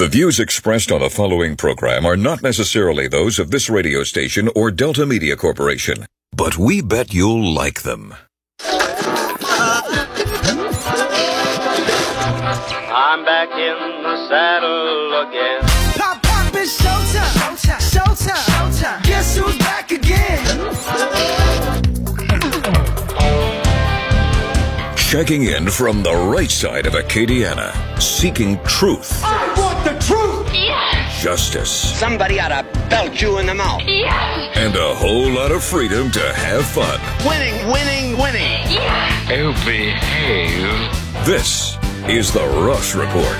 The views expressed on the following program are not necessarily those of this radio station or Delta Media Corporation, but we bet you'll like them. I'm back in the saddle again. Pop, pop, it's showtime. Showtime. Showtime. Showtime. Guess who's back again? Checking in from the right side of Acadiana, seeking truth, I want the truth. Yes, justice, Somebody ought to belt you in the mouth. yes, and a whole lot of freedom to have fun. Winning, winning, winning. yes. Oh, behave. This is the Ross Report.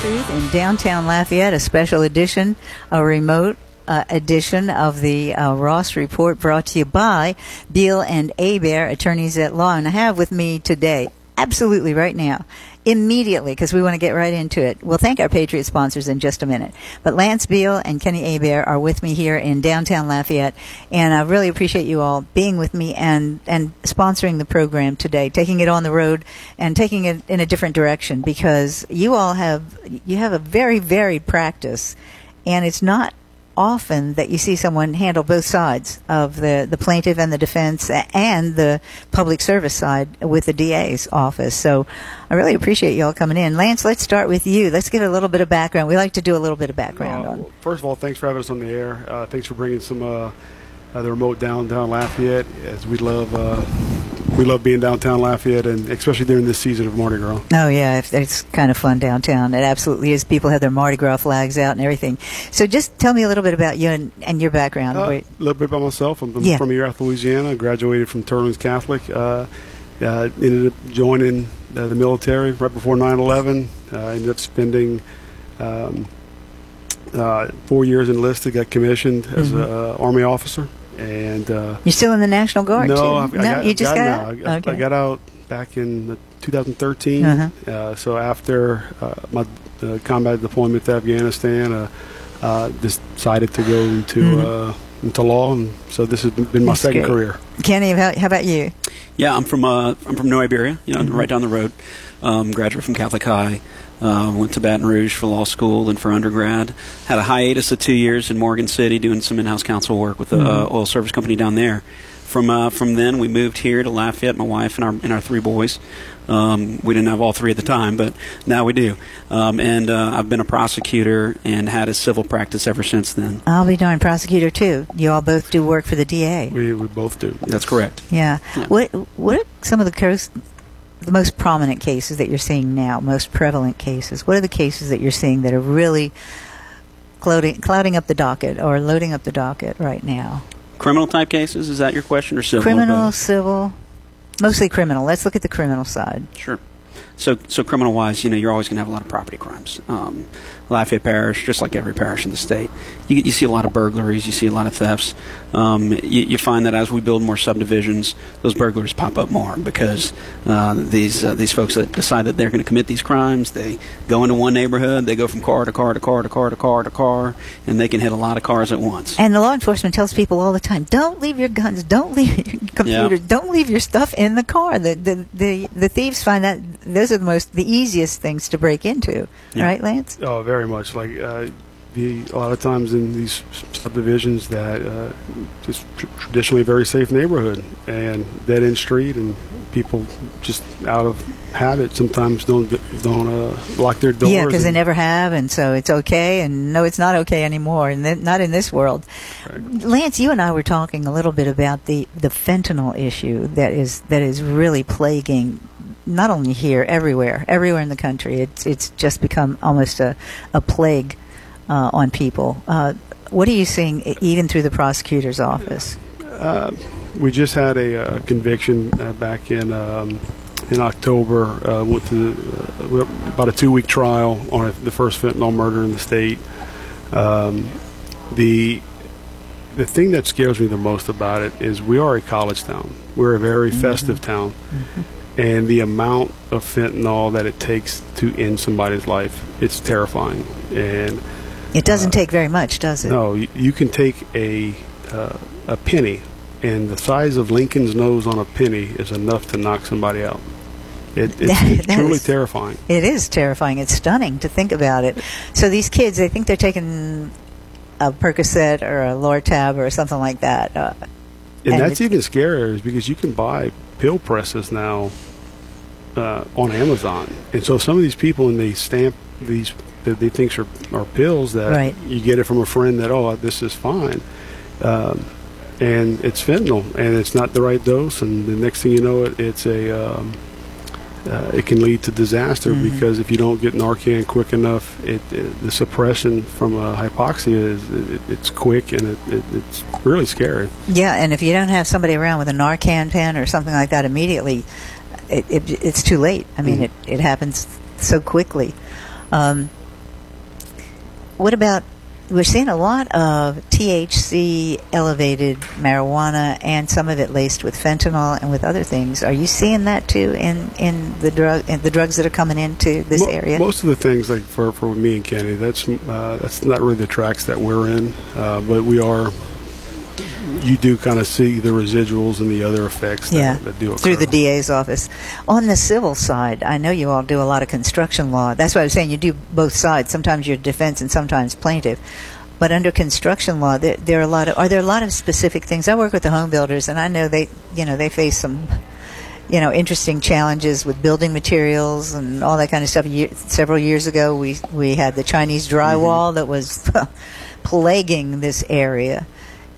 Truth in downtown Lafayette, a special edition, a remote uh, edition of the uh, Ross Report brought to you by Beal and Hebert, attorneys at law. And I have with me today, absolutely right now, immediately, because we want to get right into it. We'll thank our Patriot sponsors in just a minute. But Lance Beal and Kenny Hebert are with me here in downtown Lafayette, and I really appreciate you all being with me and, and sponsoring the program today, taking it on the road and taking it in a different direction because you all have you have a very varied practice, and it's not often that you see someone handle both sides of the, the plaintiff and the defense and the public service side with the DA's office. So I really appreciate you all coming in. Lance, let's start with you. Let's get a little bit of background. We like to do a little bit of background Uh, on. first of all, thanks for having us on the air. Uh, thanks for bringing some uh, uh, the remote downtown Lafayette. As we love, uh, we love being downtown Lafayette, and especially during this season of Mardi Gras. Oh yeah, it's kind of fun downtown. It absolutely is. People have their Mardi Gras flags out and everything. So just tell me a little bit about you and, and your background. Uh, a little bit about myself. I'm from, Yeah. from Erath, Louisiana. Graduated from Teurlings Catholic. Uh, uh, ended up joining uh, the military right before 9/11. Uh, ended up spending. Um, uh, four years enlisted, got commissioned as Mm-hmm. an uh, army officer, and uh, You're still in the National Guard no, too? I've, no, I got, you just got, out. out. I got, okay. I got out back in the 2013. Uh-huh. Uh, so after uh, my uh, combat deployment to Afghanistan, uh, uh, decided to go into Mhm. uh, into law, and so this has been my That's second great. career. Kenny, how, how about you? Yeah, I'm from uh, I'm from New Iberia, you know, Mhm. right down the road. Um, graduate from Catholic High. Uh, went to Baton Rouge for law school and for undergrad. Had a hiatus of two years in Morgan City doing some in-house counsel work with the uh, Mhm. oil service company down there. From uh, from then, we moved here to Lafayette. My wife and our and our three boys. Um, we didn't have all three at the time, but now we do. Um, and uh, I've been a prosecutor and had a civil practice ever since then. I'll be doing prosecutor too. You all both do work for the DA. We we both do. That's correct. Yeah. Yeah. What What are some of the cos- the most prominent cases that you're seeing now? Most prevalent cases. What are the cases that you're seeing that are really clouding clouding up the docket or loading up the docket right now? Criminal type cases is that your question or civil? criminal, civil, mostly criminal. Let's look at the criminal side. Sure. So, so criminal wise, you know, you're always going to have a lot of property crimes. Um, Lafayette Parish, just like every parish in the state, you, you see a lot of burglaries, you see a lot of thefts. Um, you, you find that as we build more subdivisions, those burglaries pop up more because uh, these uh, these folks that decide that they're going to commit these crimes, they go into one neighborhood, they go from car to car to car to car to car to car, and they can hit a lot of cars at once. And the law enforcement tells people all the time, don't leave your guns, don't leave your computers, don't leave your stuff in the car. The, the, the, the thieves find that those are the most, the easiest things to break into. Yeah. Right, Lance? Oh, very much. Like uh, the a lot of times in these subdivisions that uh, just tr- traditionally very safe neighborhood and dead end street, and people just out of habit sometimes don't don't uh, lock their doors. Yeah, because they never have, and so it's okay, and no, it's not okay anymore, and then, not in this world. Lance, you and I were talking a little bit about the, the fentanyl issue that is that is really plaguing not only here, everywhere, everywhere in the country. It's it's just become almost a a plague uh, on people. Uh, what are you seeing, even through the prosecutor's office? Uh, we just had a, uh conviction uh, back in um, in October. Uh, went to uh, about a two week trial on the first fentanyl murder in the state. Um, the the thing that scares me the most about it is we are a college town. We're a very festive town, and the amount of fentanyl that it takes to end somebody's life it's terrifying. And It doesn't take very much, does it? No, you, you can take a uh, a penny, and the size of Lincoln's nose on a penny is enough to knock somebody out. It, it's, That- it's that truly is- terrifying. It is terrifying. It's stunning to think about it. So these kids, they think they're taking a Percocet or a Lortab or something like that. Uh, And, And that's even scarier is because you can buy pill presses now uh, on Amazon. And so some of these people, and they stamp these that they think are, are pills, that Right. you get it from a friend that, oh, this is fine. Um, and it's fentanyl, and it's not the right dose. And the next thing you know, it, it's a. Um, uh, it can lead to disaster Mm-hmm. because if you don't get Narcan quick enough, it, it the suppression from uh, hypoxia is it, it's quick and it, it, it's really scary. yeah, and if you don't have somebody around with a Narcan pen or something like that immediately, it, it, it's too late. I mean, it, it happens so quickly. Um, what about? We're seeing a lot of THC elevated marijuana and some of it laced with fentanyl and with other things. Are you seeing that too in, in the drug in the drugs that are coming into this Mo- area? Most of the things, like for, for me and Kenny, that's uh, that's not really the tracks that we're in, uh, but we are. You do kind of see the residuals and the other effects that, yeah, that do occur. through the DA's office. On the civil side, I know you all do a lot of construction law. That's why I was saying you do both sides. Sometimes you're defense and sometimes plaintiff. But under construction law, there, there are a lot of are there a lot of specific things. I work with the home builders, and I know they you know they face some you know interesting challenges with building materials and all that kind of stuff. Ye- several years ago, we we had the Chinese mm-hmm. drywall that was plaguing this area,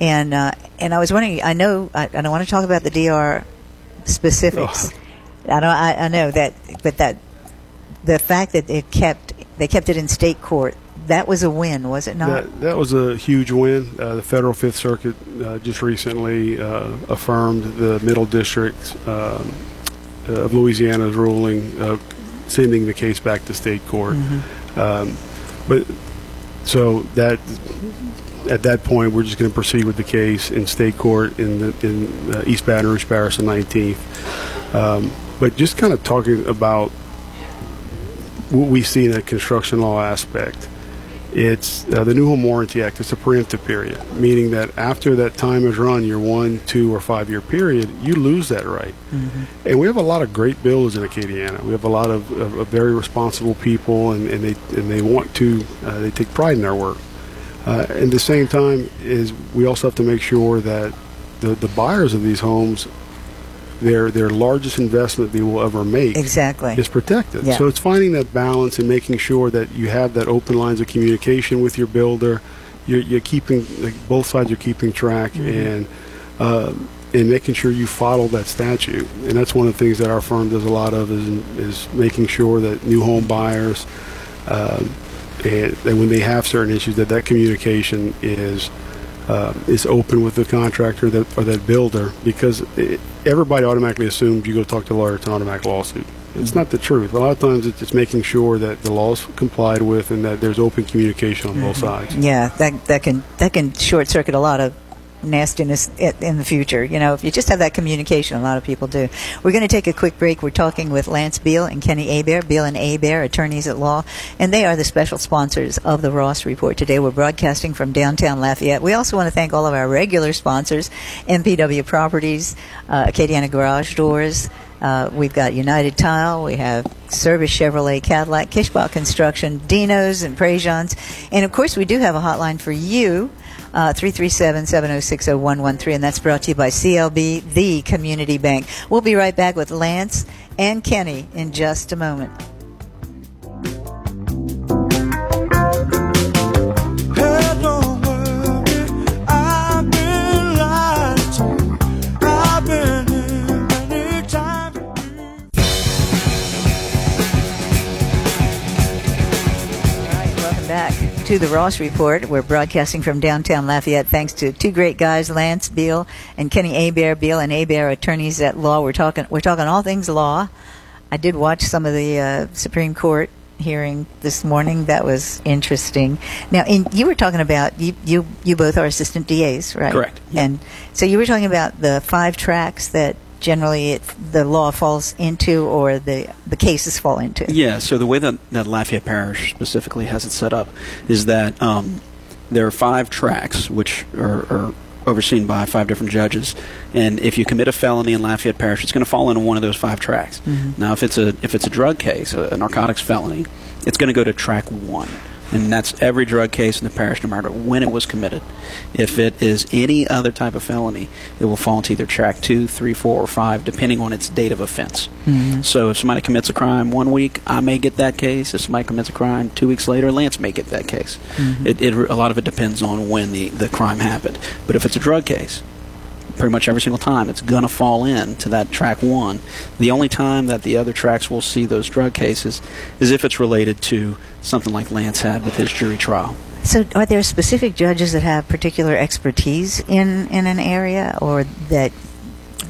and uh, and I was wondering. I know I, I don't want to talk about the DR specifics. I don't. I, I know that, but that the fact that it kept they kept it in state court that was a win, was it not? That, that was a huge win. Uh, the federal Fifth Circuit uh, just recently uh, affirmed the Middle District um, of Louisiana's ruling, uh, sending the case back to state court. Um, but so that at that point, we're just going to proceed with the case in state court in the, in uh, East Baton Rouge Parish, the 19th. Um, but just kind of talking about what we see in the construction law aspect. It's uh, the New Home Warranty Act. It's a preemptive period, meaning that after that time is run, your one, two, or five year period, you lose that right. And we have a lot of great builders in Acadiana. We have a lot of, of, of very responsible people, and, and they and they want to. Uh, they take pride in their work. Uh, at the same time, is we also have to make sure that the, the buyers of these homes, their their largest investment they will ever make, exactly. is protected. Yeah. So it's finding that balance and making sure that you have that open lines of communication with your builder. You're, you're keeping like, both sides are keeping track Mm-hmm. and uh, and making sure you follow that statute. And that's one of the things that our firm does a lot of is is making sure that new home buyers. Um, and that when they have certain issues, that that communication is uh, is open with the contractor that, or that builder, because it, everybody automatically assumes you go talk to a lawyer, it's an automatic lawsuit. It's not the truth. A lot of times, it's just making sure that the law's complied with and that there's open communication on both sides. Yeah, that that can that can short circuit a lot of nastiness in the future. You know, if you just have that communication, a lot of people do. We're going to take a quick break. We're talking with Lance Beal and Kenny Hebert, Beal and Hebert, attorneys at law, and they are the special sponsors of the Ross Report. Today we're broadcasting from downtown Lafayette. We also want to thank all of our regular sponsors, MPW Properties, uh, Acadiana Garage Doors, uh, we've got United Tile. We have Service Chevrolet Cadillac, Kishbach Construction, Dino's, and Prejean's. And of course, we do have a hotline for you. Uh, 337-706-0113 and that's brought to you by CLB, the community bank. We'll be right back with Lance and Kenny in just a moment. To the Ross Report. We're broadcasting from downtown Lafayette thanks to two great guys, Lance Beal and Kenny Hebert. Beal and Hebert, attorneys at law. We're talking we're talking all things law. I did watch some of the uh, Supreme Court hearing this morning. That was interesting. Now, in, you were talking about you, you you both are assistant DAs, right? Correct. And so you were talking about the five tracks that generally it, the law falls into or the the cases fall into. Yeah, so the way that, that Lafayette Parish specifically has it set up is that um, there are five tracks which are, are overseen by five different judges, and if you commit a felony in Lafayette Parish, it's going to fall into one of those five tracks. Now, if it's a if it's a drug case, a, a narcotics felony, it's going to go to track one. And that's every drug case in the parish, no matter when it was committed. If it is any other type of felony, it will fall into either track two, three, four, or five, depending on its date of offense. Mm-hmm. So if somebody commits a crime one week, I may get that case. If somebody commits a crime two weeks later, Lance may get that case. Mm-hmm. It, it, a lot of it depends on when the, the crime happened. But if it's a drug case, pretty much every single time it's going to fall in to that track one. The only time that the other tracks will see those drug cases is if it's related to something like Lance had with his jury trial. So, are there specific judges that have particular expertise in, in an area, or that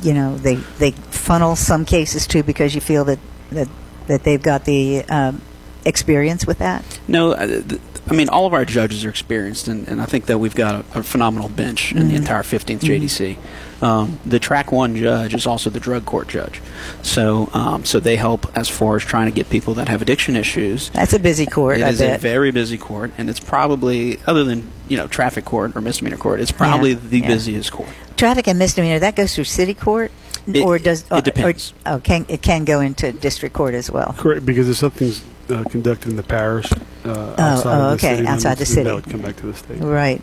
you know they they funnel some cases to because you feel that that, that they've got the um, experience with that? No, uh, th- I mean all of our judges are experienced, and, and I think that we've got a, a phenomenal bench in the entire 15th JDC. Um, the track one judge is also the drug court judge, so um, so they help as far as trying to get people that have addiction issues That's a busy court. It I is a very busy court, and it's probably, other than you know traffic court or misdemeanor court, it's probably Yeah, the yeah. busiest court. Traffic and misdemeanor that goes through city court, It- or does it depends. Or, oh, can it can go into district court as well? Correct, because if something's uh, conducted in the parish uh, outside oh, of the okay, city, outside the city. that would come back to the state. Right.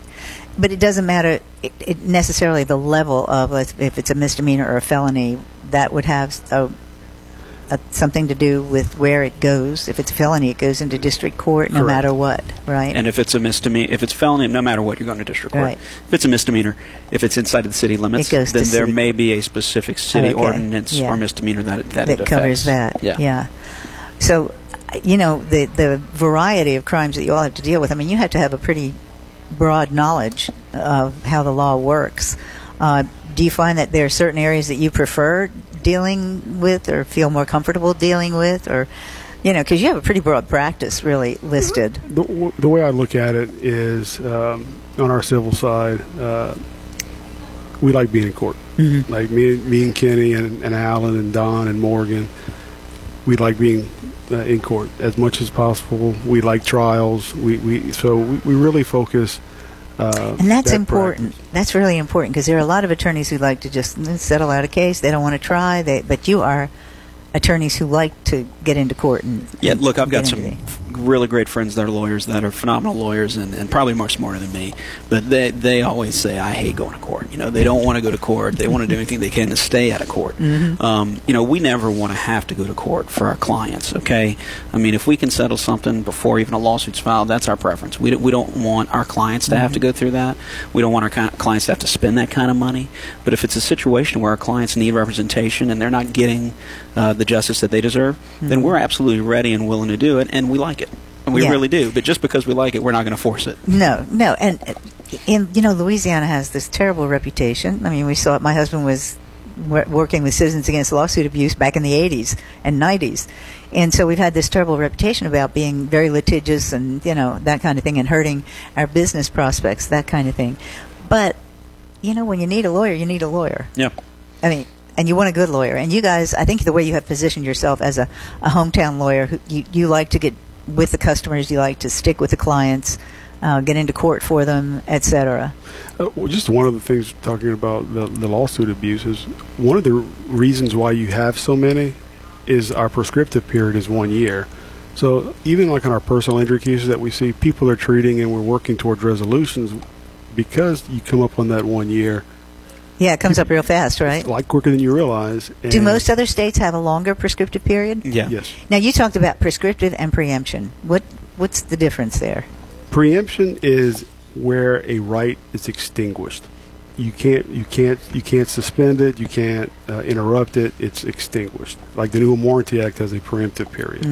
But it doesn't matter it, it necessarily the level of if if it's a misdemeanor or a felony. That would have a, a, something to do with where it goes. If it's a felony, it goes into district court no Correct. matter what. Right. And if it's a misdemeanor, if it's felony, no matter what, you're going to district court. Right. If it's a misdemeanor, if it's inside of the city limits, It goes to then there city. may be a specific city Okay, ordinance yeah. or misdemeanor that that, that it covers affects. that. Yeah. So, you know, the the variety of crimes that you all have to deal with. I mean, you have to have a pretty broad knowledge of how the law works. Uh, do you find that there are certain areas that you prefer dealing with, or feel more comfortable dealing with, or you know, because you have a pretty broad practice really listed. The, the way I look at it is um, on our civil side, uh, we like being in court. Like me, me and Kenny and, and Alan and Don and Morgan, we like being uh, in court as much as possible. We like trials. We, we so we, we really focus. Uh, And that's that important. practice. That's really important because there are a lot of attorneys who like to just mm, settle out a case. They don't want to try. They, but you are attorneys who like to get into court and Yeah, look, I've got get some into the- really great friends that are lawyers that are phenomenal lawyers and, and probably more smarter than me. But they they always say I hate going to court. You know, they don't want to go to court. They want to do anything they can to stay out of court. Mm-hmm. Um, you know, we never want to have to go to court for our clients. Okay, I mean, if we can settle something before even a lawsuit's filed, that's our preference. We don't, we don't want our clients to Mm-hmm. have to go through that. We don't want our clients to have to spend that kind of money. But if it's a situation where our clients need representation and they're not getting uh, the justice that they deserve, then we're absolutely ready and willing to do it, and we like it. And we Mm-hmm. Yeah. really do. But just because we like it, we're not going to force it. No, no, and in you know Louisiana has this terrible reputation. I mean, we saw it. My husband was working with Citizens Against Lawsuit Abuse back in the '80s and '90s, and so we've had this terrible reputation about being very litigious and you know that kind of thing and hurting our business prospects, that kind of thing. But you know, when you need a lawyer, you need a lawyer. Yeah. I mean, and you want a good lawyer. And you guys, I think the way you have positioned yourself as a, a hometown lawyer, who, you, you like to get with the customers, you like to stick with the clients, uh, get into court for them, etc. Uh, well, just one of the things talking about the, the lawsuit abuse is one of the reasons why you have so many is our prescriptive period is one year. So even like on our personal injury cases that we see, people are treating and we're working towards resolutions because you come up on that one year, Yeah, it comes up real fast, right? a lot quicker than you realize. Do most other states have a longer prescriptive period? Yeah. Yes. Now you talked about prescriptive and preemption. What what's the difference there? Preemption is where a right is extinguished. You can't, you can't, you can't suspend it. You can't uh, interrupt it. It's extinguished. Like the New Warranty Act has a preemptive period,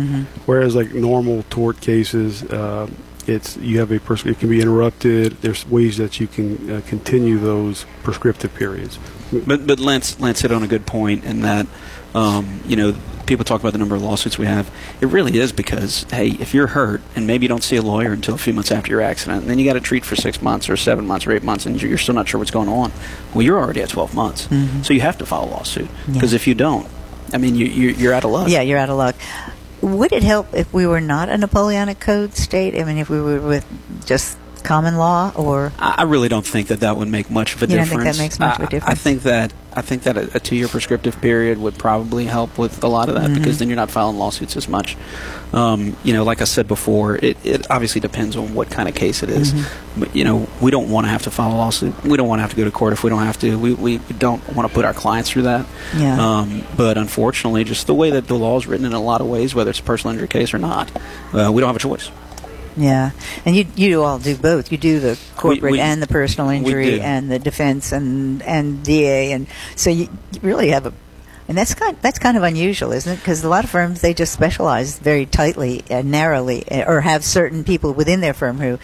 whereas like normal tort cases, uh, it's you have a pers- it can be interrupted. There's ways that you can uh, continue those prescriptive periods. But but Lance Lance hit on a good point in that um, you know people talk about the number of lawsuits we have. It really is because hey, if you're hurt and maybe you don't see a lawyer until a few months after your accident, and then you got to treat for six months or seven months or eight months, and you're still not sure what's going on. Well, you're already at 12 months, so you have to file a lawsuit because if you don't, I mean, you, you, you're out of luck. Yeah, you're out of luck. Would it help if we were not a Napoleonic Code state? I mean, if we were with just common law, or I I really don't think that that would make much of a You don't difference. think that makes much of a I- I difference? think that I think that a, a two-year prescriptive period would probably help with a lot of that Mm-hmm. because then you're not filing lawsuits as much. Um, you know, like I said before, it, it obviously depends on what kind of case it is. Mm-hmm. But you know, we don't want to have to file a lawsuit. We don't want to have to go to court if we don't have to. We we don't want to put our clients through that. Yeah. Um, but unfortunately, just the way that the law is written in a lot of ways, whether it's a personal injury case or not, uh, we don't have a choice. Yeah, and you you all do both. You do the corporate we- and the personal injury and the defense and and DA, and so you, you really have a. And that's kind that's kind of unusual, isn't it? Because a lot of firms they just specialize very tightly and narrowly, eh, or have certain people within their firm who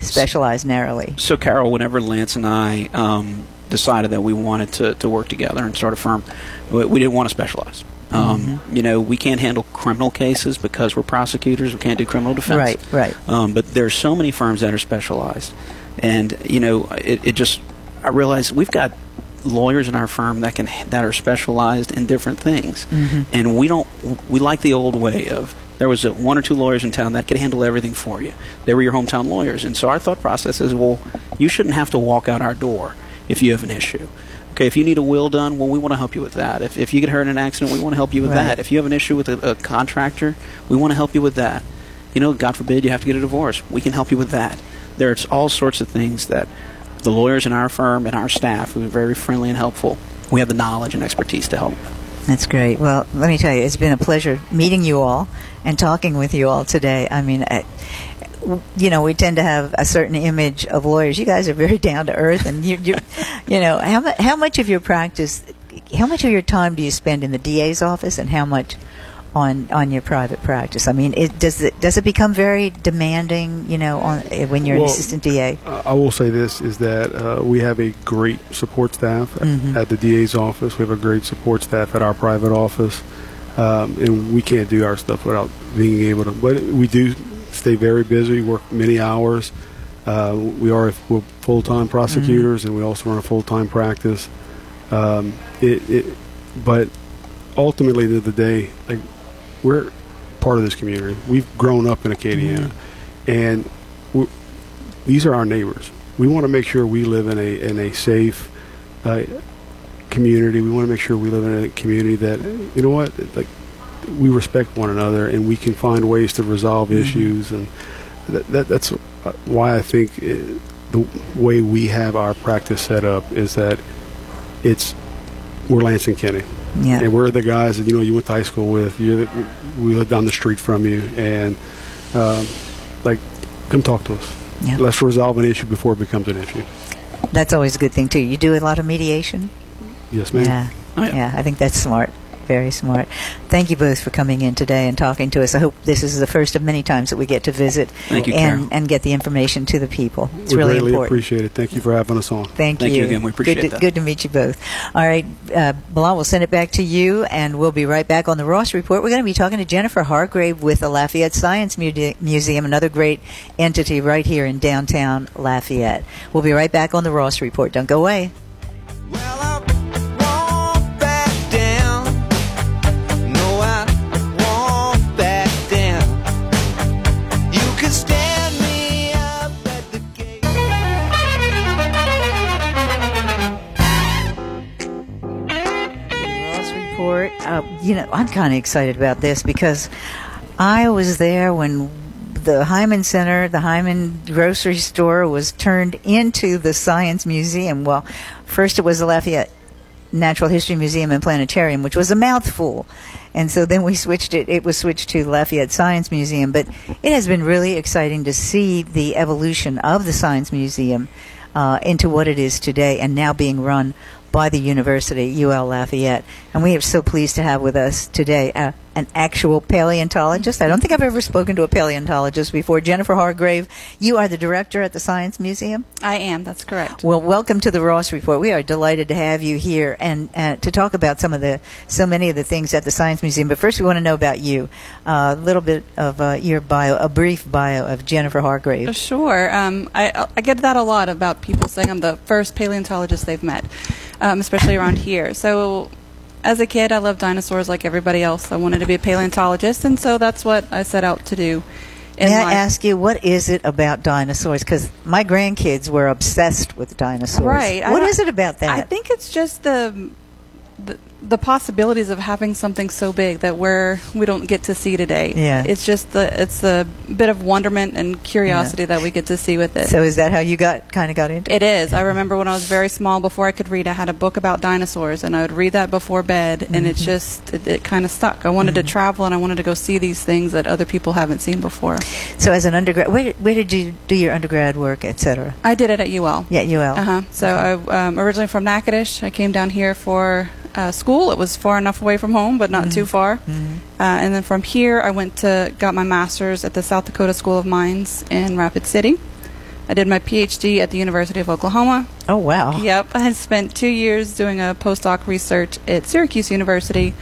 specialize narrowly. So, Carol, whenever Lance and I um, decided that we wanted to, to work together and start a firm, we, we didn't want to specialize. Um, Mm-hmm. You know, we can't handle criminal cases because we're prosecutors. We can't do criminal defense. Right, right. Um, but there's so many firms that are specialized, and you know, it, it just I realize we've got lawyers in our firm that can that are specialized in different things, Mm-hmm. and we don't we like the old way of there was a, one or two lawyers in town that could handle everything for you. They were your hometown lawyers, and so our thought process is, well, you shouldn't have to walk out our door if you have an issue. Okay, if you need a will done, well, we want to help you with that. If, if you get hurt in an accident, we want to help you with Right. that. If you have an issue with a, a contractor, we want to help you with that. You know, God forbid you have to get a divorce, we can help you with that. There's all sorts of things that the lawyers in our firm and our staff, who are very friendly and helpful, we have the knowledge and expertise to help. That's great. Well, let me tell you, it's been a pleasure meeting you all and talking with you all today. I mean, I, you know, we tend to have a certain image of lawyers. You guys are very down to earth, and you, you, you know, how much how much of your practice, how much of your time do you spend in the DA's office, and how much on on your private practice? I mean, it, does it does it become very demanding? You know, on when you're Well, an assistant DA. I will say this is that uh, we have a great support staff at- Mhm. at the DA's office. We have a great support staff at our private office, um, and we can't do our stuff without being able to. But we do stay very busy, work many hours. Uh, we are we're full-time prosecutors, and we also run a full-time practice. Um, it, it, but ultimately, at the end of the day, like we're part of this community. We've grown up in Acadiana, and we these are our neighbors. We want to make sure we live in a in a safe uh, community. We want to make sure we live in a community that you know what, like we respect one another and we can find ways to resolve issues. And that, that that's uh, why I think uh the way we have our practice set up is that it's we're Lance and Kenny. Yeah. And we're the guys that you know you went to high school with. You're the, we live down the street from you, and um, like, come talk to us. Yeah. Let's resolve an issue before it becomes an issue. That's always a good thing too. You do a lot of mediation. Yes, ma'am. Yeah. Oh, yeah. yeah, I think that's smart. Very smart. Thank you both for coming in today and talking to us. I hope this is the first of many times that we get to visit Thank you, and, and get the information to the people. It's we really greatly important. appreciate it. Thank you for having us on. Thank, Thank you again. We appreciate good to, that. Good to meet you both. All right, uh, Bilal, we'll send it back to you, and we'll be right back on the Ross Report. We're going to be talking to Jennifer Hargrave with the Lafayette Science Muse- Museum, another great entity right here in downtown Lafayette. We'll be right back on the Ross Report. Don't go away. Well, you know, I'm kind of excited about this because I was there when the Heymann Center, the Heymann grocery store, was turned into the Science Museum. Well, first it was the Lafayette Natural History Museum and Planetarium, which was a mouthful. And so then we switched it, it was switched to Lafayette Science Museum. But it has been really exciting to see the evolution of the Science Museum uh, into what it is today and now being run by the university, UL Lafayette. And we are so pleased to have with us today uh, an actual paleontologist. I don't think I've ever spoken to a paleontologist before. Jennifer Hargrave, you are the director at the Science Museum. I am. That's correct. Well, welcome to the Ross Report. We are delighted to have you here and uh, to talk about some of the so many of the things at the Science Museum. But first, we want to know about you. Uh, a little bit of uh, your bio, a brief bio of Jennifer Hargrave. Sure. Um, I, I get that a lot about people saying I'm the first paleontologist they've met, um, especially around here. So, as a kid, I loved dinosaurs like everybody else. I wanted to be a paleontologist, and so that's what I set out to do. May I ask you, what is it about dinosaurs? Because my grandkids were obsessed with dinosaurs. Right. What is it about that? I think it's just the, the the possibilities of having something so big that we're we don't get to see today. Yeah. It's just the it's the bit of wonderment and curiosity that we get to see with it. so is that how you got kind of got into It is. I remember when I was very small, before I could read, I had a book about dinosaurs, and I would read that before bed, and Mm-hmm. it just it, it kind of stuck. I wanted to travel, and I wanted to go see these things that other people haven't seen before. So as an undergrad, where, where did you do your undergrad work, et cetera? I did it at UL. Yeah, UL. Uh huh. So I um, originally from Natchitoches. I came down here for uh, school. It was far enough away from home, but not too far. Uh, and then from here, I went to got my master's at the South Dakota School of Mines in Rapid City. I did my PhD at the University of Oklahoma. Oh wow. Yep, I spent two years doing a postdoc research at Syracuse University.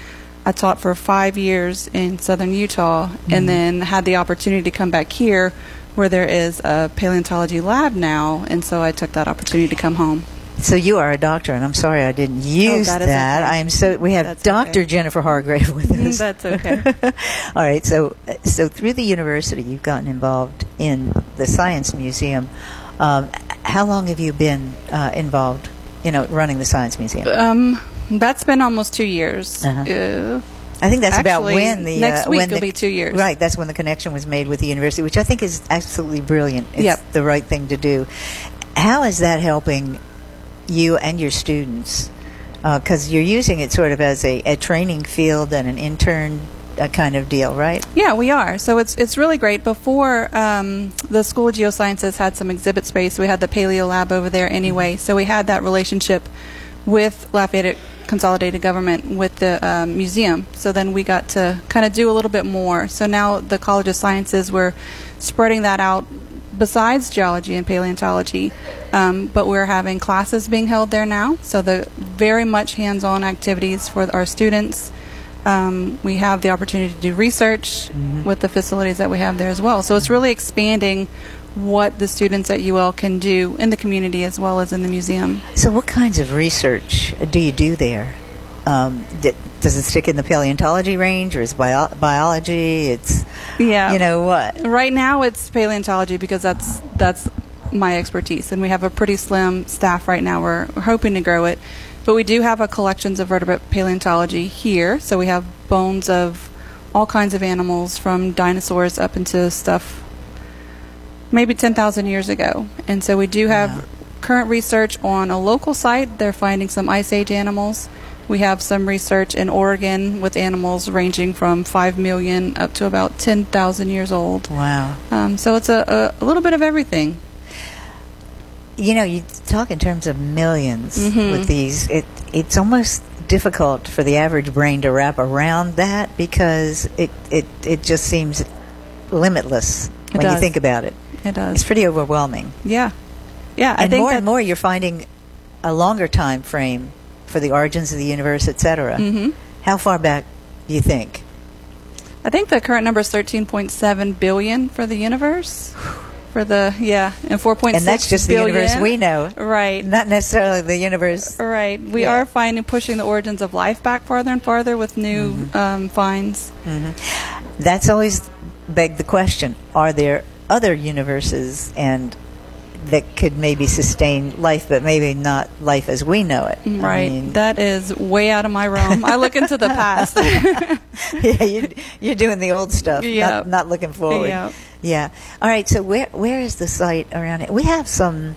I taught for five years in southern Utah, and then had the opportunity to come back here, where there is a paleontology lab now, and so I took that opportunity to come home. So you are a doctor, and I'm sorry I didn't use Oh, that that. okay. I am so. We have That's Doctor okay. Jennifer Hargrave with us. That's okay. All right. So, so through the university, you've gotten involved in the Science Museum. Um, how long have you been uh, involved? You know, running the Science Museum. Um, that's been almost two years. Uh-huh. Uh, I think that's about when the next uh, week when will the, be two years. Right, that's when the connection was made with the university, which I think is absolutely brilliant. It's Yep. the right thing to do. How is that helping you and your students? Because you're using it sort of as a, a training field and an intern uh, kind of deal, right? Yeah, we are. So it's it's really great. Before um, the School of Geosciences had some exhibit space, we had the Paleo Lab over there anyway. So we had that relationship with Lafayette Consolidated Government with the um, museum. So then we got to kind of do a little bit more. So now the College of Sciences, we're spreading that out besides geology and paleontology, um, but we're having classes being held there now. So the very much hands-on activities for our students. Um, we have the opportunity to do research with the facilities that we have there as well. So it's really expanding what the students at UL can do in the community as well as in the museum. So, what kinds of research do you do there? Um, d- does it stick in the paleontology range, or is bio- biology? It's Yeah. you know what? Right now it's paleontology because that's that's my expertise, and we have a pretty slim staff right now. We're, we're hoping to grow it, but we do have a collections of vertebrate paleontology here. So we have bones of all kinds of animals, from dinosaurs up into stuff maybe ten thousand years ago. And so we do have Wow. current research on a local site. They're finding some ice age animals. We have some research in Oregon with animals ranging from 5 million up to about 10,000 years old. Wow. Um, so it's a, a, a little bit of everything. You know, you talk in terms of 1000000s Mhm. with these. It it's almost difficult for the average brain to wrap around that because it it, it just seems limitless It when you think about it. It does. It's pretty overwhelming. Yeah. Yeah. I and think more and more, you're finding a longer time frame for the origins of the universe, etc. Mhm. How far back do you think? I think the current number is 13.7 billion for the universe. For the, yeah, and 4.6 And that's just the billion. universe we know, Right. not necessarily the universe. Right. We Yeah. are finding pushing the origins of life back farther and farther with new Mm-hmm. um, finds. That's always begged the question: Are there other universes and that could maybe sustain life, but maybe not life as we know it? I Right. mean, that is way out of my realm. I look into the past. yeah, you're, you're doing the old stuff, Yeah. not, not looking forward. Yeah. Yeah. All right. So where where is the site around it? We have some.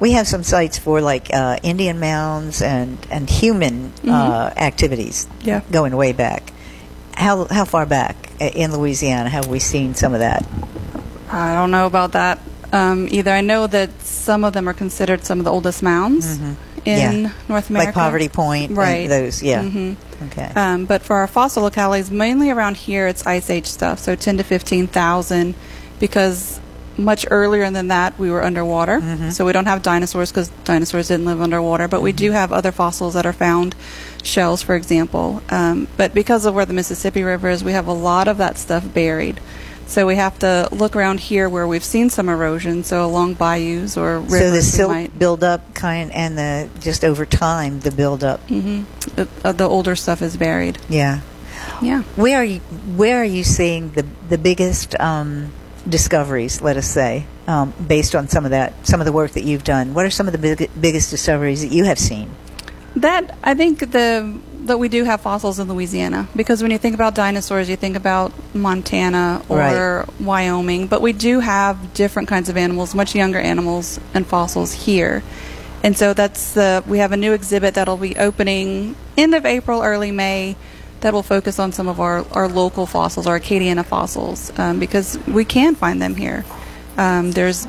We have some sites for like uh, Indian mounds and and human uh, activities. Mm-hmm. Yeah. Going way back. How how far back uh, in Louisiana have we seen some of that? I don't know about that um, either. I know that some of them are considered some of the oldest mounds, in Yeah. North America. Like Poverty Point right? those, yeah. hmm Okay. Um, but for our fossil localities, mainly around here, it's ice age stuff. So ten to fifteen thousand, because much earlier than that we were underwater. Mm-hmm. So we don't have dinosaurs because dinosaurs didn't live underwater. But we do Mm-hmm. have other fossils that are found, shells, for example. Um, but because of where the Mississippi River is, we have a lot of that stuff buried. So we have to look around here where we've seen some erosion. So along bayous or rivers, so the silt might- buildup kind and the just over time the buildup. Mhm. the, uh, the older stuff is buried. Yeah. Yeah. Where are you? Where are you seeing the the biggest um, discoveries? Let us say, um, based on some of that, some of the work that you've done. What are some of the big, biggest discoveries that you have seen? That I think the that we do have fossils in Louisiana because when you think about dinosaurs, you think about Montana or Right. Wyoming, but we do have different kinds of animals, much younger animals and fossils here. And so that's the we have a new exhibit that'll be opening end of April, early May. That will focus on some of our, our local fossils, our Acadiana fossils, um, because we can find them here. Um, there's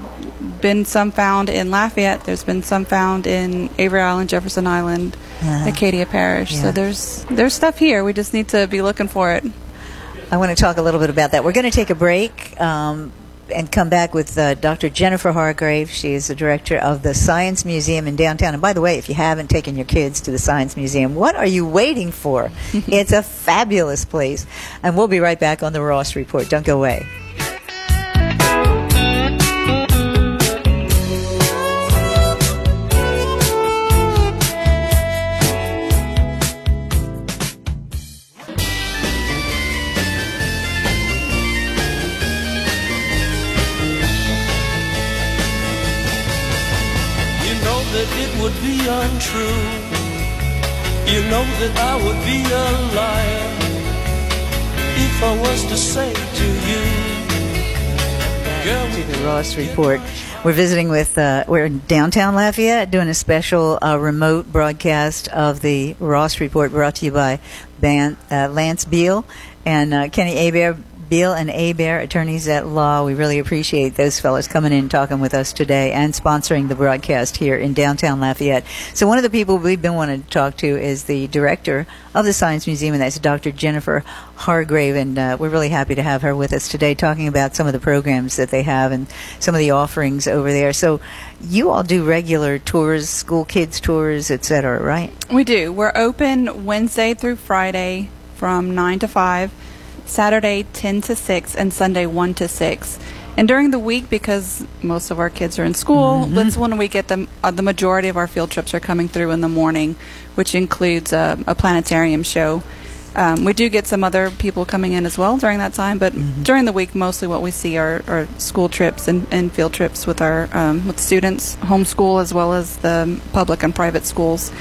been some found in Lafayette. There's been some found in Avery Island, Jefferson Island, Acadia Parish. Yeah. So there's there's stuff here. We just need to be looking for it. I want to talk a little bit about that. We're going to take a break um, and come back with uh, Dr. Jennifer Hargrave. She is the director of the Science Museum in downtown. And by the way, if you haven't taken your kids to the Science Museum, what are you waiting for? it's a fabulous place. And we'll be right back on the Ross Report. Don't go away. Untrue. You know that I would be a liar if I was to say to you, girl, to the Ross Report. We're visiting with, uh, we're in downtown Lafayette doing a special uh, remote broadcast of the Ross Report brought to you by Ban, uh, Lance Beal and uh, Kenny Hebert. Beal and Hebert, attorneys at law. We really appreciate those fellows coming in and talking with us today and sponsoring the broadcast here in downtown Lafayette. So, one of the people we've been wanting to talk to is the director of the Science Museum, and that's Dr. Jennifer Hargrave. And uh, we're really happy to have her with us today talking about some of the programs that they have and some of the offerings over there. So, you all do regular tours, school kids tours, et cetera, right? We do. We're open Wednesday through Friday from 9 to 5, Saturday 10 to 6, and Sunday 1 to 6. And during the week, because most of our kids are in school, that's when we get them. Uh, the majority of our field trips are coming through in the morning, which includes uh, a planetarium show. Um, we do get some other people coming in as well during that time, but during the week, mostly what we see are, are school trips and, and field trips with our um, with students, homeschool as well as the public and private schools.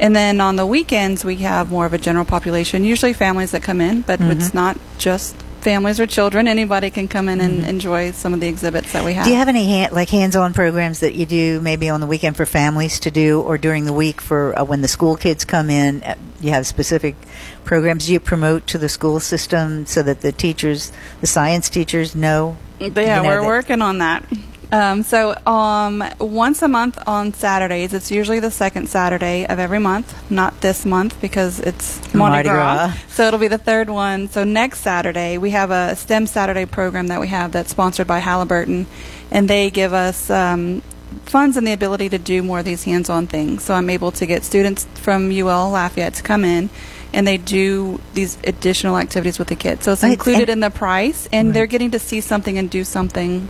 And then on the weekends, we have more of a general population, usually families that come in, but it's not just families or children. Anybody can come in and enjoy some of the exhibits that we have. Do you have any hand, like hands-on programs that you do maybe on the weekend for families to do, or during the week for uh, when the school kids come in? Uh, you have specific programs you promote to the school system so that the teachers, the science teachers, know. But you yeah, know, we're that- working on that. Um, so um, once a month on Saturdays, it's usually the second Saturday of every month. Not this month because it's Mardi, Mardi Gras. Gras. So it'll be the third one. So next Saturday, we have a STEM Saturday program that we have that's sponsored by Halliburton, and they give us um, funds and the ability to do more of these hands-on things. So I'm able to get students from UL Lafayette to come in. And they do these additional activities with the kids. So it's included in the price, and Right. they're getting to see something and do something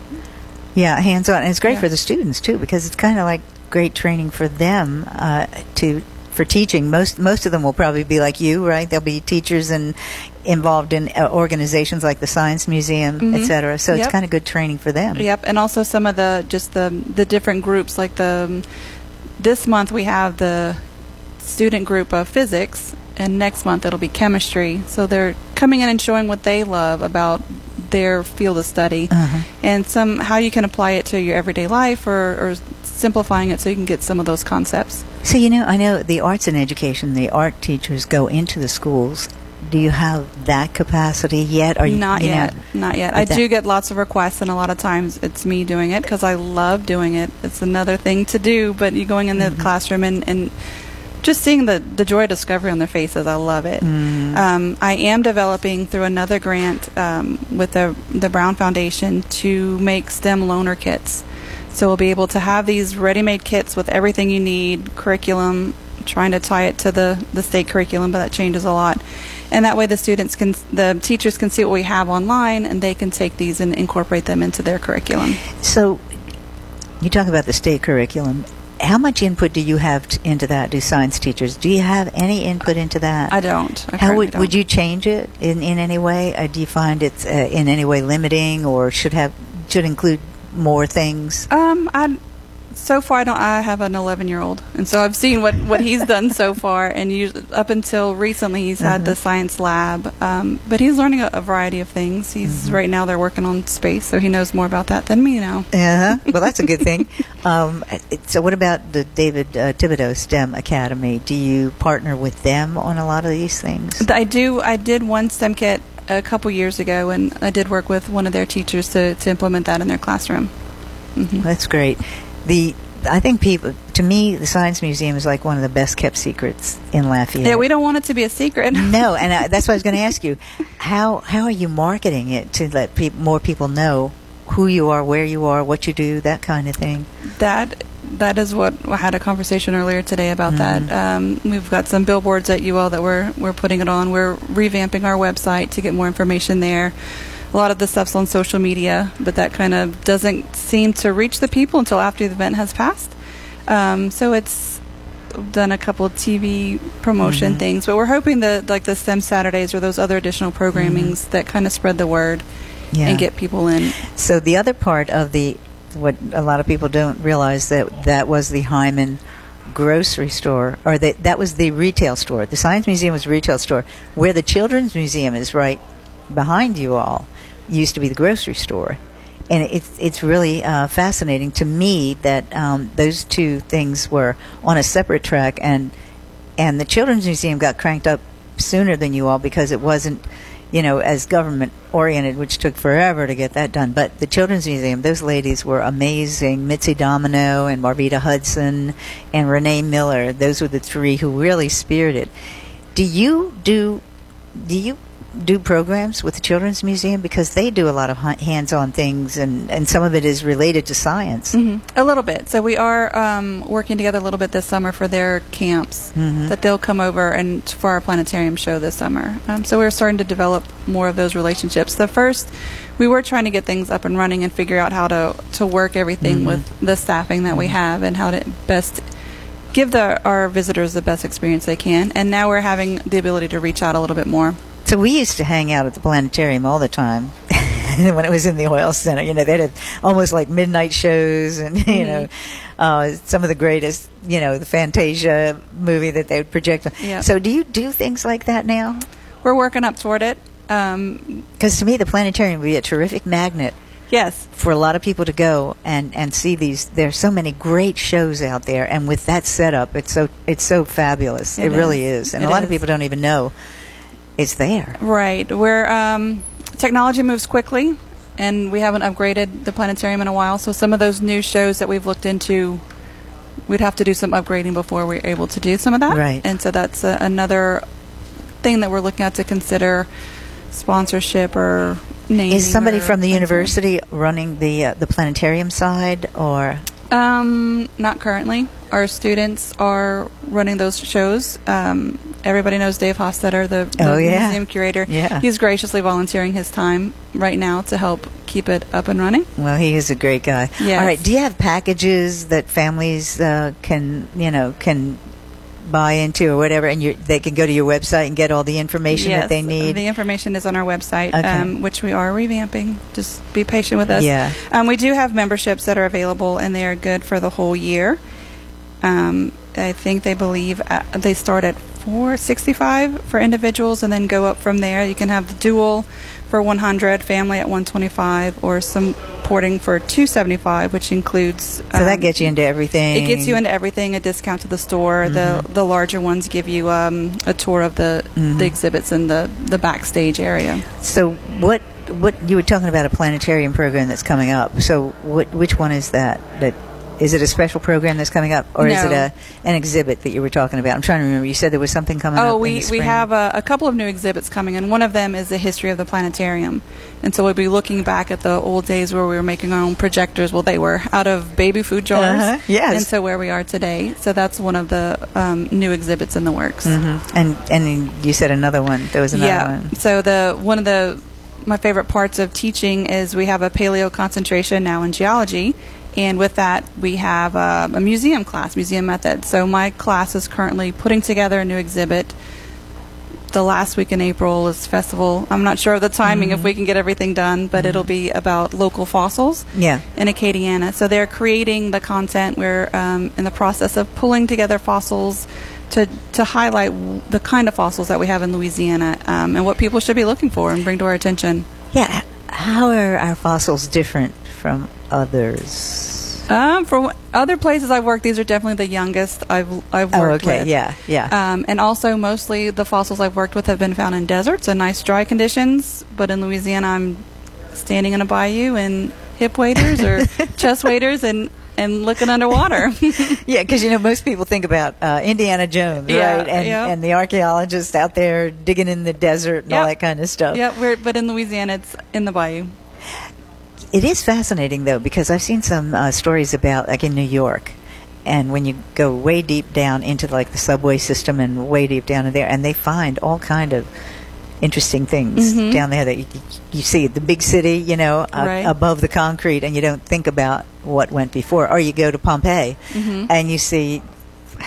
Yeah, hands-on, and it's great Yeah. for the students too because it's kind of like great training for them uh, to for teaching. Most most of them will probably be like you, right? They'll be teachers and involved in uh, organizations like the Science Museum, Mhm. et cetera. So it's kind of good training for them. Yep, and also some of the just the the different groups. Like the this month we have the student group of physics, and next month it'll be chemistry. So they're coming in and showing what they love about their field of study, Uh-huh. and some how you can apply it to your everyday life, or, or simplifying it so you can get some of those concepts. So you know, I know the arts and education, the art teachers go into the schools do you have that capacity yet? Are you not you know, yet, not yet. I that- do get lots of requests, and a lot of times it's me doing it because I love doing it. It's another thing to do, but you going in the Mm-hmm. classroom and, and just seeing the, the joy of discovery on their faces, I love it. Mm-hmm. Um, I am developing through another grant um, with the the Brown Foundation to make STEM loaner kits. So we'll be able to have these ready-made kits with everything you need, curriculum, trying to tie it to the, the state curriculum, but that changes a lot. And that way the students can, the teachers can see what we have online and they can take these and incorporate them into their curriculum. So, you talk about the state curriculum. How much input do you have t- into that? Do science teachers? Do you have any input into that? I don't. I How would don't. would you change it in, in any way? Uh, do you find it's uh, in any way limiting, or should have should include more things? Um, I so far I don't. I have an 11 year old, and so I've seen what what he's done so far. And usually, up until recently, he's had the science lab, um, but he's learning a, a variety of things. He's right now they're working on space, so he knows more about that than me now. Uh-huh. Well, that's a good thing. Um, so, what about the David uh, Thibodaux STEM Academy? Do you partner with them on a lot of these things? I do. I did one STEM kit a couple years ago, and I did work with one of their teachers to, to implement that in their classroom. That's great. The I think people, to me, the Science Museum is like one of the best kept secrets in Lafayette. Yeah, we don't want it to be a secret. No, and I, that's what I was going to ask you. How how are you marketing it to let peop more people know who you are, where you are, what you do, that kind of thing? That that is what I had a conversation earlier today about that. Um, we've got some billboards at UL that we're we're putting it on. We're revamping our website to get more information there. A lot of the stuff's on social media, but that kind of doesn't seem to reach the people until after the event has passed. Um, so it's done a couple of TV promotion things, but we're hoping that like the STEM Saturdays or those other additional programmings that kind of spread the word Yeah. and get people in. So the other part of the what a lot of people don't realize that that was the Heymann grocery store or that that was the retail store. The Science Museum was a retail store where the Children's Museum is right behind you all used to be the grocery store. And it's it's really uh, fascinating to me that um, those two things were on a separate track, and and the Children's Museum got cranked up sooner than you all because it wasn't, you know, as government oriented, which took forever to get that done. But the Children's Museum, those ladies were amazing. Mitzi Domino and Marvita Hudson and Renee Miller. Those were the three who really it. Do you do? Do you do programs with the Children's Museum because they do a lot of hands-on things, and and some of it is related to science. A little bit. So we are um, working together a little bit this summer for their camps that they'll come over and for our planetarium show this summer. Um, so we're starting to develop more of those relationships. The first, we were trying to get things up and running and figure out how to to work everything with the staffing that we have and how to best give the, our visitors the best experience they can. And now we're having the ability to reach out a little bit more. So we used to hang out at the planetarium all the time. when it was in the oil center, you know, they had almost like midnight shows, and you know, uh, some of the greatest, you know, the Fantasia movie that they would project. Yeah. So, do you do things like that now? We're working up toward it. Um, Because to me, the planetarium would be a terrific magnet yes, for a lot of people to go and, and see these. There's so many great shows out there, and with that setup, it's so it's so fabulous. It, It really is. is, and It a lot of people don't even know it's there. Right. Where um, technology moves quickly, and we haven't upgraded the planetarium in a while. So some of those new shows that we've looked into, we'd have to do some upgrading before we're able to do some of that. Right. And so that's uh, another thing that we're looking at to consider sponsorship or naming. Is somebody from the university running the uh, the planetarium side, or Um, not currently. Our students are running those shows. Um, everybody knows Dave Hostetter, the, the Oh, yeah. museum curator. Yeah. He's graciously volunteering his time right now to help keep it up and running. well, he is a great guy. Yes. All right. Do you have packages that families uh, can you know can buy into or whatever, and you they can go to your website and get all the information yes, that they need? The information is on our website, Okay. um, which we are revamping. Just be patient with us. Yeah. Um, we do have memberships that are available, and they are good for the whole year. Um, I think they believe uh, they start at for 65 for individuals, and then go up from there. You can have the dual for 100, family at 125, or supporting for 275, which includes. So that um, gets you into everything. It gets you into everything. A discount to the store. The the larger ones give you um, a tour of the the exhibits in the the backstage area. So what? What you were talking about a planetarium program that's coming up. So what? Which one is that? That is it a special program that's coming up, or is it a an exhibit that you were talking about? I'm trying to remember. You said there was something coming up. Oh, we, we have a, a couple of new exhibits coming, and one of them is the history of the planetarium. And so we'll be looking back at the old days where we were making our own projectors. Well, they were out of baby food jars. Uh-huh, yes. And so where we are today. So that's one of the um, new exhibits in the works. Mhm. And and you said another one. There was another yeah. one. So the one of the my favorite parts of teaching is we have a paleo concentration now in geology, and with that we have uh, a museum class, museum method. So my class is currently putting together a new exhibit. The last week in April is festival. I'm not sure of the timing if we can get everything done, but it'll be about local fossils Yeah. in Acadiana. So they're creating the content. We're um, in the process of pulling together fossils to to highlight w- the kind of fossils that we have in Louisiana um, and what people should be looking for and bring to our attention. Yeah. How are our fossils different from others? Um, for other places I've worked, these are definitely the youngest I've I've worked Oh, worked okay. with. Yeah. Yeah. Um, and also, mostly the fossils I've worked with have been found in deserts and nice dry conditions. But in Louisiana, I'm standing in a bayou in hip waders or chest waders and, and looking underwater. Yeah, because you know most people think about uh, Indiana Jones, Yeah, right? And yeah. and the archaeologists out there digging in the desert and all that kind of stuff. yeah, but in Louisiana, it's in the bayou. It is fascinating though because I've seen some uh, stories about like in New York, and when you go way deep down into like the subway system and way deep down in there, and they find all kind of interesting things Mhm. down there that you, you see the big city, you know, uh, above the concrete, and you don't think about what went before. Or you go to Pompeii, Mhm. and you see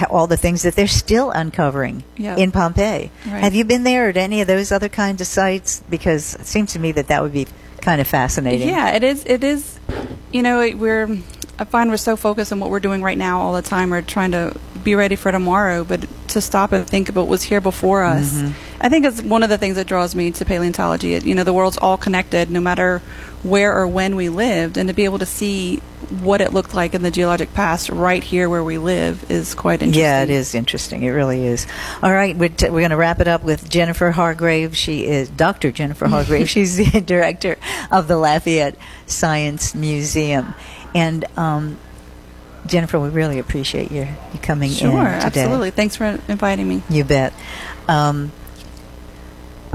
all the things that they're still uncovering Yeah. in Pompeii. Right. Have you been there or to any of those other kinds of sites? Because it seems to me that that would be kind of fascinating. Yeah, it is. It is. You know, it- we're. I find we're so focused on what we're doing right now all the time. We're trying to be ready for tomorrow, but to stop and think about what's here before us. Mhm. I think it's one of the things that draws me to paleontology. It, you know, the world's all connected, no matter where or when we lived, and to be able to see what it looked like in the geologic past right here where we live is quite interesting. Yeah, it is interesting. It really is. All right, we're, t- we're going to wrap it up with Jennifer Hargrave. She is Dr. Jennifer Hargrave. She's the director of the Lafayette Science Museum. And um, Jennifer, we really appreciate your you coming Sure, in today. absolutely. Thanks for inviting me. You bet. Um,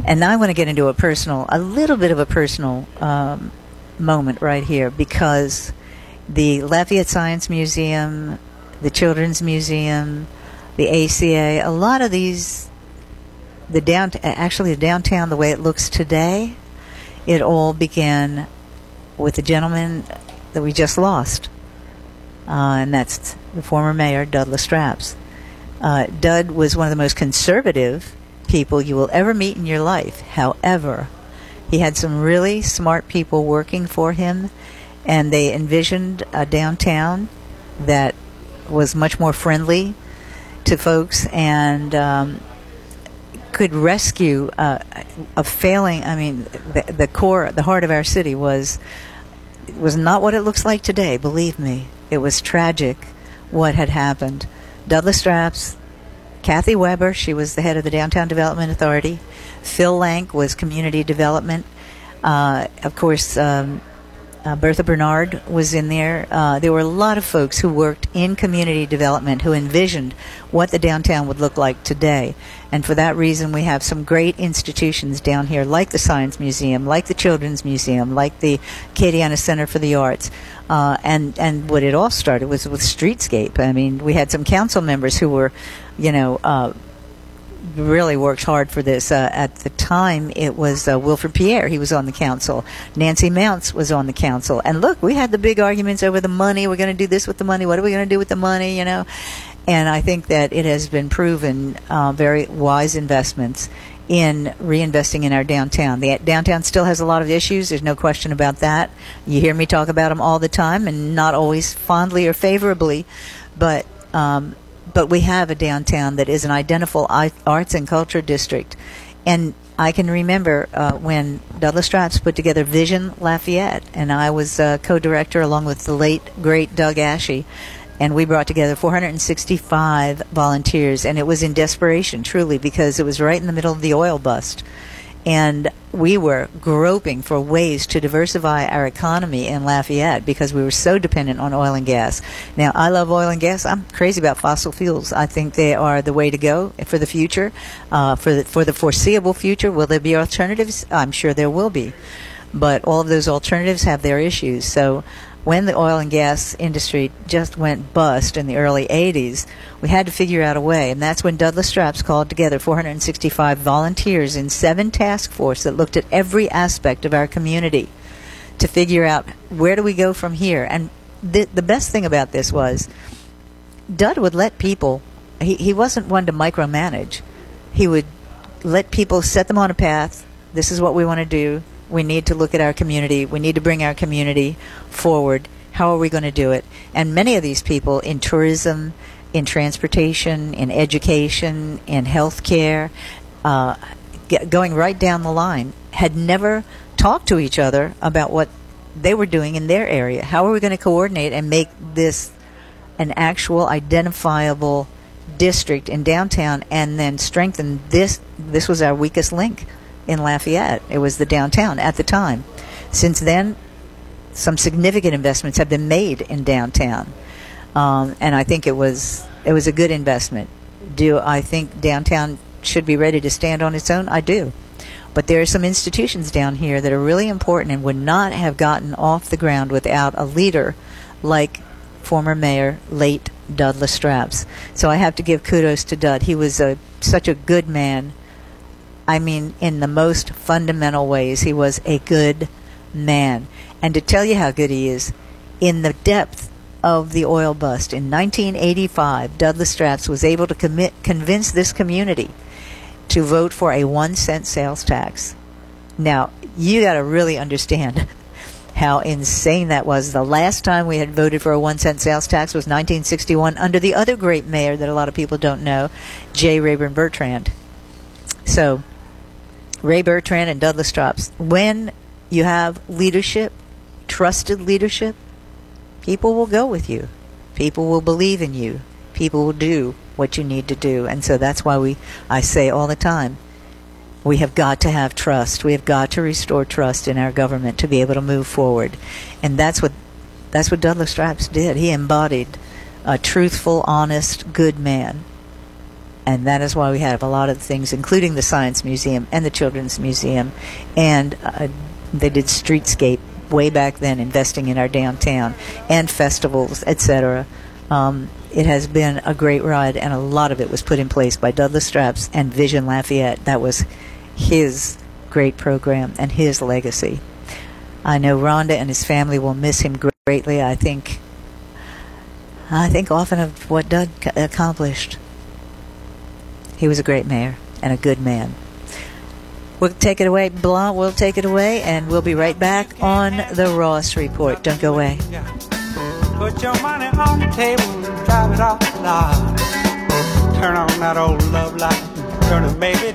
and now I want to get into a personal, a little bit of a personal um, moment right here because the Lafayette Science Museum, the Children's Museum, the ACA, a lot of these, the down, actually the downtown, the way it looks today, it all began with the gentleman that we just lost, uh, and that's the former mayor, Dudley Lastrapes. Uh, Dud was one of the most conservative people you will ever meet in your life. However, he had some really smart people working for him, and they envisioned a downtown that was much more friendly to folks and um, could rescue uh, a failing. I mean, the, the core, the heart of our city was was not what it looks like today. Believe me, it was tragic what had happened. Dudley Lastrapes, Kathy Weber, she was the head of the Downtown Development Authority. Phil Lank was community development. Uh, of course, um, uh, Bertha Bernard was in there. Uh, there were a lot of folks who worked in community development who envisioned what the downtown would look like today. And for that reason, we have some great institutions down here, like the Science Museum, like the Children's Museum, like the Acadiana Center for the Arts. Uh, and, and what it all started was with Streetscape. I mean, we had some council members who were, you know, uh, really worked hard for this. Uh, at the time, it was uh, Wilfred Pierre. He was on the council. Nancy Mounts was on the council. And look, we had the big arguments over the money. We're going to do this with the money. What are we going to do with the money? You know. And I think that it has been proven uh, very wise investments in reinvesting in our downtown. The downtown still has a lot of issues. There's no question about that. You hear me talk about them all the time, and not always fondly or favorably, but. Um, but we have a downtown that is an identifiable arts and culture district. And I can remember uh, when Dud Lastrapes put together Vision Lafayette, and I was uh, co-director along with the late great Doug Ashy, and we brought together 465 volunteers, and it was in desperation, truly, because it was right in the middle of the oil bust, and we were groping for ways to diversify our economy in Lafayette because we were so dependent on oil and gas. Now, I love oil and gas. I'm crazy about fossil fuels. I think they are the way to go for the future, uh, for the for the foreseeable future. Will there be alternatives? I'm sure there will be, but all of those alternatives have their issues. So. When the oil and gas industry just went bust in the early 80s, we had to figure out a way, and that's when Dud Lastrapes called together 465 volunteers in seven task force that looked at every aspect of our community to figure out where do we go from here. And the, the best thing about this was Dud would let people, he, he wasn't one to micromanage. He would let people set them on a path. This is what we want to do. We need to look at our community. We need to bring our community forward. How are we going to do it? And many of these people in tourism, in transportation, in education, in healthcare, uh, going right down the line, had never talked to each other about what they were doing in their area. How are we going to coordinate and make this an actual identifiable district in downtown and then strengthen this this was our weakest link in Lafayette. It was the downtown at the time. Since then some significant investments have been made in downtown. Um, and I think it was it was a good investment. Do I think downtown should be ready to stand on its own? I do. But there are some institutions down here that are really important and would not have gotten off the ground without a leader like former mayor late Dudley Lastrapes. So I have to give kudos to Dud. He was a such a good man. I mean, in the most fundamental ways, he was a good man. And to tell you how good he is, in the depth of the oil bust in 1985, Dudley Lastrapes was able to commit, convince this community to vote for a one cent sales tax. Now, you got to really understand how insane that was. The last time we had voted for a one cent sales tax was 1961 under the other great mayor that a lot of people don't know, J. Rayburn Bertrand. So, Ray Bertrand and Dud Lastrapes, when you have leadership, trusted leadership, people will go with you. People will believe in you. People will do what you need to do. And so that's why we I say all the time, we have got to have trust. We have got to restore trust in our government to be able to move forward. And that's what that's what Dud Lastrapes did. He embodied a truthful, honest, good man. And that is why we have a lot of things, including the Science Museum and the Children's Museum. And uh, they did streetscape way back then, investing in our downtown and festivals, etc. Um, it has been a great ride, and a lot of it was put in place by Dud Lastrapes and Vision Lafayette. That was his great program and his legacy. I know Rhonda and his family will miss him greatly. I think, I think often of what Doug accomplished. He was a great mayor and a good man. We'll take it away, Blanc. We'll take it away, and we'll be right back on the Ross Report. Don't go away. Put your money on the table and drive it off the. Turn on that old love light, turn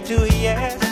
to a yes.